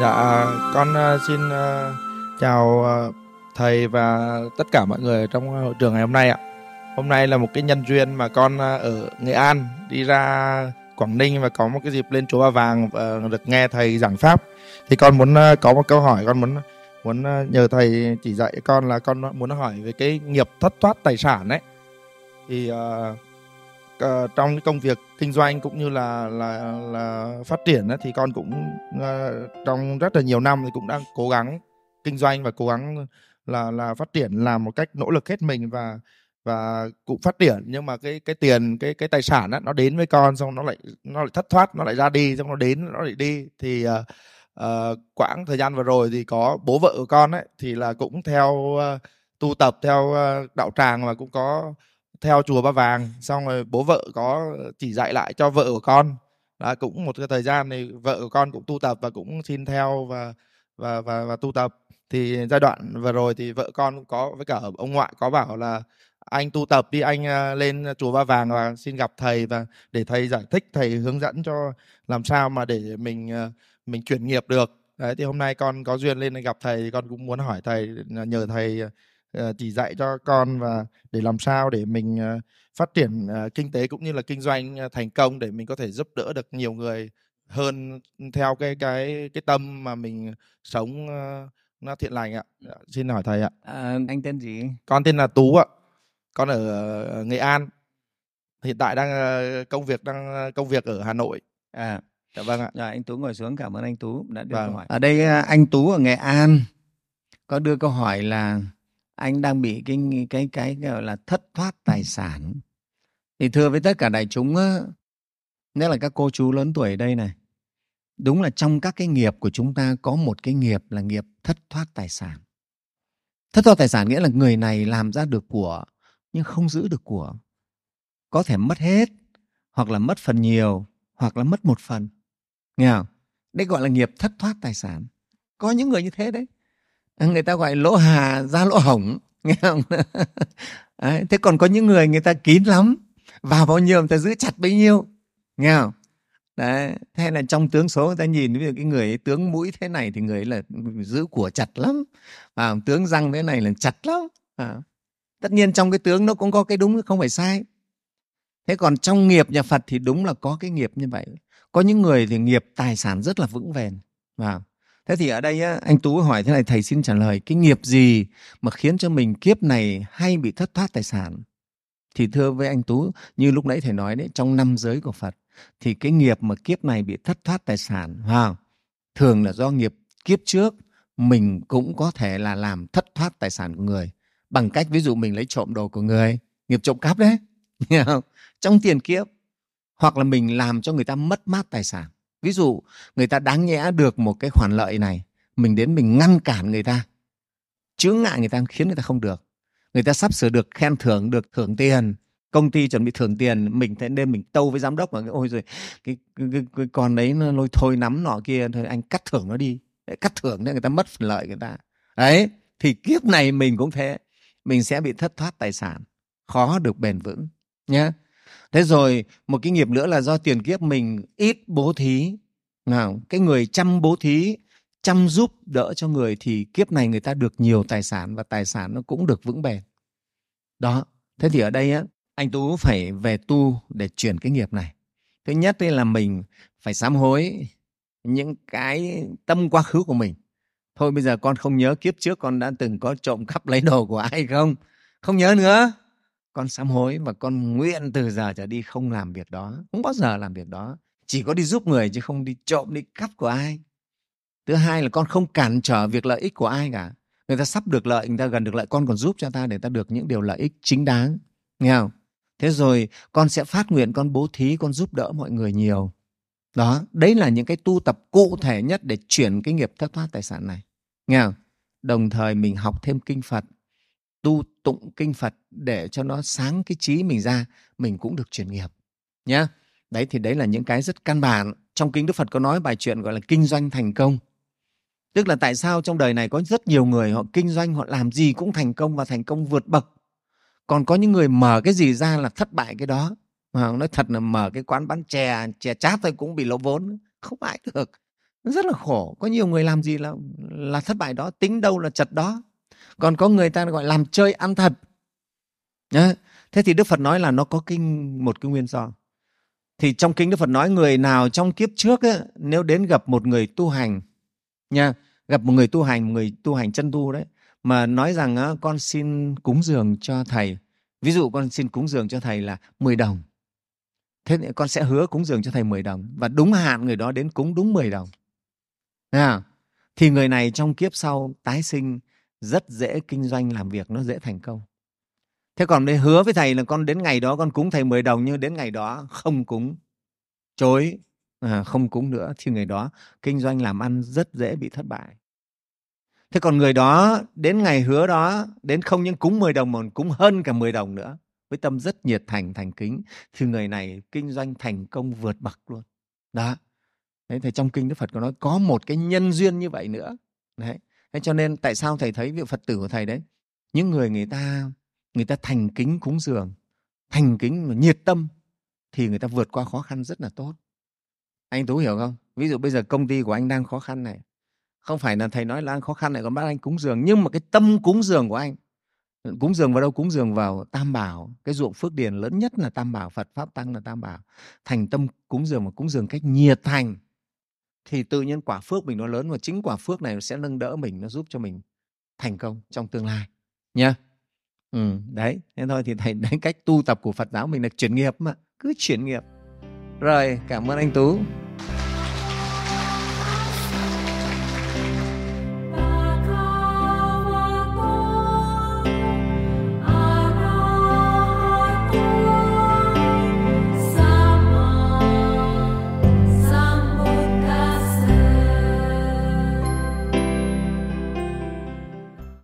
Dạ, à, con uh, xin uh, chào uh, thầy và tất cả mọi người trong hội trường ngày hôm nay ạ. Hôm nay là một cái nhân duyên mà con uh, ở Nghệ An đi ra Quảng Ninh và có một cái dịp lên chùa Ba Vàng và được nghe thầy giảng pháp. Thì con muốn uh, có một câu hỏi, con muốn muốn uh, nhờ thầy chỉ dạy con là con muốn hỏi về cái nghiệp thất thoát tài sản ấy. Thì uh, uh, trong cái công việc kinh doanh cũng như là là là phát triển ấy, thì con cũng uh, trong rất là nhiều năm thì cũng đang cố gắng kinh doanh và cố gắng là là phát triển làm một cách nỗ lực hết mình và và cũng phát triển. Nhưng mà cái cái tiền cái cái tài sản đó, nó đến với con xong nó lại nó lại thất thoát nó lại ra đi xong nó đến nó lại đi. Thì uh, uh, quãng thời gian vừa rồi thì có bố vợ của con ấy thì là cũng theo uh, tu tập theo uh, đạo tràng và cũng có theo chùa ba vàng. Xong rồi bố vợ có chỉ dạy lại cho vợ của con. Là cũng một cái thời gian thì vợ của con cũng tu tập và cũng xin theo và và và và tu tập. Thì giai đoạn vừa rồi thì vợ con cũng có, với cả ông ngoại có bảo là anh tu tập đi, anh à, lên chùa ba vàng và xin gặp thầy và để thầy giải thích, thầy hướng dẫn cho làm sao mà để mình à, mình chuyển nghiệp được. Đấy, thì hôm nay con có duyên lên gặp thầy thì con cũng muốn hỏi thầy à, nhờ thầy chỉ dạy cho con và để làm sao để mình ờ, phát triển ờ, kinh tế cũng như là kinh doanh thành công để mình có thể giúp đỡ được nhiều người hơn theo cái cái cái tâm mà mình sống nó thiện lành ạ. Dạ, xin hỏi thầy ạ. À, anh tên gì? Con tên là Tú ạ. Con ở Nghệ An. Hiện tại đang công việc đang công việc ở Hà Nội. À, dạ vâng ạ. Rồi anh Tú ngồi xuống. Cảm ơn anh Tú đã đưa vâng. câu hỏi. Ở đây anh Tú ở Nghệ An có đưa câu hỏi là anh đang bị cái cái cái gọi là thất thoát tài sản. Thì thưa với tất cả đại chúng á, nhất là các cô chú lớn tuổi đây này đúng là trong các cái nghiệp của chúng ta có một cái nghiệp là nghiệp thất thoát tài sản. Thất thoát tài sản nghĩa là người này làm ra được của nhưng không giữ được của. Có thể mất hết hoặc là mất phần nhiều hoặc là mất một phần. Nghe không? Đấy gọi là nghiệp thất thoát tài sản. Có những người như thế đấy người ta gọi lỗ hà ra lỗ hổng nghe không? Đấy, thế còn có những người người ta kín lắm. Vào bao nhiêu người ta giữ chặt bấy nhiêu nghe không? Đấy thế là trong tướng số người ta nhìn ví dụ cái người ấy, tướng mũi thế này thì người ấy là giữ của chặt lắm. À, tướng răng thế này là chặt lắm. À. tất nhiên trong cái tướng nó cũng có cái đúng không phải sai. Thế còn trong nghiệp nhà phật thì đúng là có cái nghiệp như vậy. Có những người thì nghiệp tài sản rất là vững bền và thế thì ở đây á, anh tú hỏi thế này thầy xin trả lời cái nghiệp gì mà khiến cho mình kiếp này hay bị thất thoát tài sản? Thì thưa với anh tú như lúc nãy thầy nói đấy trong năm giới của phật thì cái nghiệp mà kiếp này bị thất thoát tài sản wow, thường là do nghiệp kiếp trước mình cũng có thể là làm thất thoát tài sản của người. Bằng cách ví dụ mình lấy trộm đồ của người nghiệp trộm cắp đấy trong tiền kiếp hoặc là mình làm cho người ta mất mát tài sản ví dụ người ta đáng nhẽ được một cái khoản lợi này mình đến mình ngăn cản người ta chướng ngại người ta khiến người ta không được. Người ta sắp sửa được khen thưởng được thưởng tiền công ty chuẩn bị thưởng tiền mình thế nên mình tâu với giám đốc mà ôi rồi cái, cái, cái, cái con đấy nó lôi thôi nắm nọ kia thôi anh cắt thưởng nó đi. Để cắt thưởng để người ta mất phần lợi người ta. Đấy thì kiếp này mình cũng thế. Mình sẽ bị thất thoát tài sản khó được bền vững nhé thế rồi, một cái nghiệp nữa là do tiền kiếp mình ít bố thí. Nào, cái người chăm bố thí, chăm giúp đỡ cho người thì kiếp này người ta được nhiều tài sản và tài sản nó cũng được vững bền. Đó, thế thì ở đây á, anh tú phải về tu để chuyển cái nghiệp này. Thứ nhất là mình phải sám hối những cái tâm quá khứ của mình. Thôi bây giờ con không nhớ kiếp trước con đã từng có trộm cắp lấy đồ của ai không? Không nhớ nữa con sám hối và con nguyện từ giờ trở đi không làm việc đó, không bao giờ làm việc đó. Chỉ có đi giúp người chứ không đi trộm, đi cắp của ai. Thứ hai là con không cản trở việc lợi ích của ai cả. Người ta sắp được lợi, người ta gần được lợi, con còn giúp cho ta để ta được những điều lợi ích chính đáng. Nghe không? Thế rồi con sẽ phát nguyện, con bố thí, con giúp đỡ mọi người nhiều. Đó, đấy là những cái tu tập cụ thể nhất để chuyển cái nghiệp thất thoát tài sản này. Nghe không? Đồng thời mình học thêm kinh phật tu tụng kinh Phật để cho nó sáng cái trí mình ra, mình cũng được chuyển nghiệp. Nhá. Đấy thì đấy là những cái rất căn bản. Trong kinh Đức Phật có nói bài chuyện gọi là kinh doanh thành công. Tức là tại sao trong đời này có rất nhiều người họ kinh doanh, họ làm gì cũng thành công và thành công vượt bậc. Còn có những người mở cái gì ra là thất bại cái đó. Mà nói thật là mở cái quán bán chè, chè chát thôi cũng bị lỗ vốn. Không ai được. rất là khổ có nhiều người làm gì là là thất bại đó tính đâu là chật đó còn có người ta gọi làm chơi ăn thật. Nhá. thế thì đức phật nói là nó có kinh một cái nguyên do. Thì trong kinh đức phật nói người nào trong kiếp trước ấy, nếu đến gặp một người tu hành nha gặp một người tu hành một người tu hành chân tu đấy mà nói rằng á, con xin cúng dường cho thầy. Ví dụ con xin cúng dường cho thầy là 10 đồng. Thế thì con sẽ hứa cúng dường cho thầy 10 đồng. Và đúng hạn người đó đến cúng đúng 10 đồng. À, thì người này trong kiếp sau tái sinh rất dễ kinh doanh làm việc nó dễ thành công. Thế còn đây hứa với thầy là con đến ngày đó con cúng thầy 10 đồng nhưng đến ngày đó không cúng chối à, không cúng nữa thì người đó kinh doanh làm ăn rất dễ bị thất bại. Thế còn người đó đến ngày hứa đó đến không những cúng 10 đồng mà cúng hơn cả 10 đồng nữa với tâm rất nhiệt thành thành kính thì người này kinh doanh thành công vượt bậc luôn. Đó. Đấy thì trong kinh đức phật có nói có một cái nhân duyên như vậy nữa. Đấy thế cho nên tại sao thầy thấy vị phật tử của thầy đấy? Những người người ta người ta thành kính cúng dường, thành kính và nhiệt tâm, thì người ta vượt qua khó khăn rất là tốt. Anh tú hiểu không? Ví dụ bây giờ công ty của anh đang khó khăn này, không phải là thầy nói là anh khó khăn này còn bắt anh cúng dường, nhưng mà cái tâm cúng dường của anh, cúng dường vào đâu? Cúng dường vào tam bảo, cái ruộng phước điền lớn nhất là tam bảo, phật pháp tăng là tam bảo. Thành tâm cúng dường mà cúng dường cách nhiệt thành thì tự nhiên quả phước mình nó lớn và chính quả phước này nó sẽ nâng đỡ mình nó giúp cho mình thành công trong tương lai nha ừ, đấy thế thôi thì thầy đánh cách tu tập của phật giáo mình là chuyển nghiệp mà cứ chuyển nghiệp. Rồi cảm ơn anh tú.